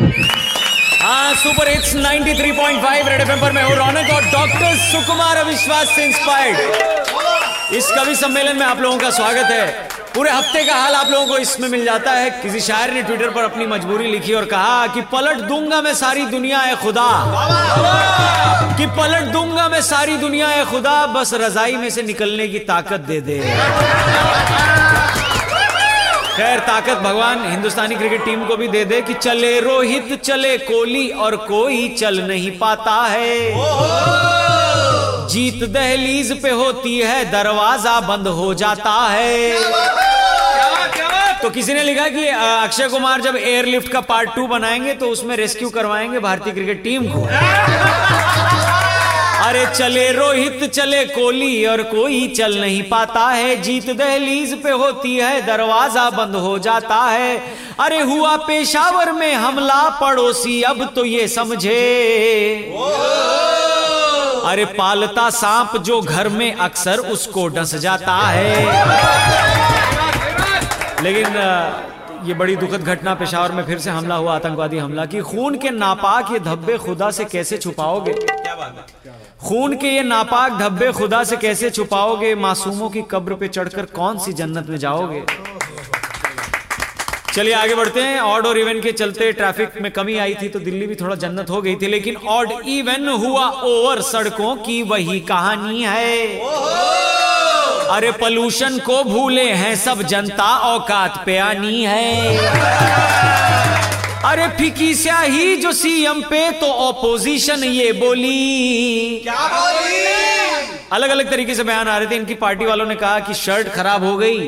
हाँ super hits 93.5 red FM पर मैं हूँ रौनक और डॉक्टर सुकुमार अविश्वास से इंस्पायर्ड इस कवि सम्मेलन में आप लोगों का स्वागत है। पूरे हफ़्ते का हाल आप लोगों को इसमें मिल जाता है। किसी शायर ने ट्विटर पर अपनी मजबूरी लिखी और कहा कि पलट दूँगा मैं सारी दुनिया है खुदा। कि पलट दूँगा मैं सारी दुनिया है खुदा, बस रजाई में से निकलने की ताकत दे दे। खैर, ताकत भगवान हिंदुस्तानी क्रिकेट टीम को भी दे दे कि चले रोहित, चले कोहली और कोई चल नहीं पाता है। जीत दहलीज पे होती है, दरवाज़ा बंद हो जाता है। तो किसी ने लिखा कि अक्षय कुमार जब एयरलिफ्ट का पार्ट टू बनाएँगे तो उसमें रेस्क्यू करवाएँगे भारतीय क्रिकेट टीम को। अरे चले रोहित, चले कोहली, और कोई चल नहीं पाता है। जीत दहलीज पे होती है, दरवाज़ा बंद हो जाता है। अरे हुआ पेशावर में हमला पड़ोसी, अब तो ये समझे। अरे पालता सांप जो घर में अक्सर उसको डस जाता है। लेकिन ये बड़ी दुखद घटना पेशावर में फिर से हमला हुआ, आतंकवादी हमला की। खून के नापाक ये धब्बे खुदा से कैसे छुपाओगे? खून के ये नापाक धब्बे खुदा से कैसे छुपाओगे? मासूमों की कब्र पे चढ़कर कौन सी जन्नत में जाओगे? चलिए आगे बढ़ते हैं। ऑड और इवन के चलते ट्रैफ़िक में कमी आई थी तो दिल्ली भी थोड़ा जन्नत हो गई थी, लेकिन ऑड इवन हुआ ओवर सड़कों की वही कहानी है। अरे पॉल्यूशन को भूले हैं सब जनता, औकात पे आनी है। अरे फिकी स्याही जो सीएम पे तो ऑपोजिशन ये बोली। क्या बोली? अलग अलग तरीके से बयान आ रहे थे इनकी पार्टी वालों ने कहा कि शर्ट खराब हो गई।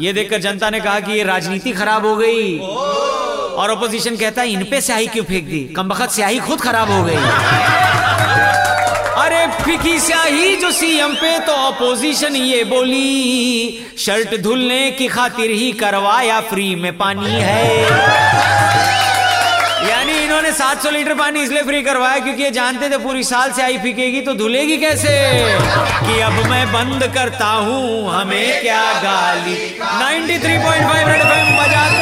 ये देखकर जनता ने कहा कि ये राजनीति खराब हो गई। और ऑपोजिशन कहता है इन पे स्याही क्यों फेंक दी? कम बखत स्याही खुद खराब हो गई। अरे फिकी स्याही जो सीएम पे तो ऑपोजिशन ये बोली शर्ट धुलने की खातिर ही करवाया फ्री में पानी है। यानी इन्होंने 700 लीटर पानी इसलिए फ्री करवाया क्योंकि ये जानते थे पूरी साल से आई फीकेगी तो धुलेगी कैसे? कि अब मैं बंद करता हूँ, हमें क्या गाली? 93.5 थ्री पॉइंट फाइव बजाते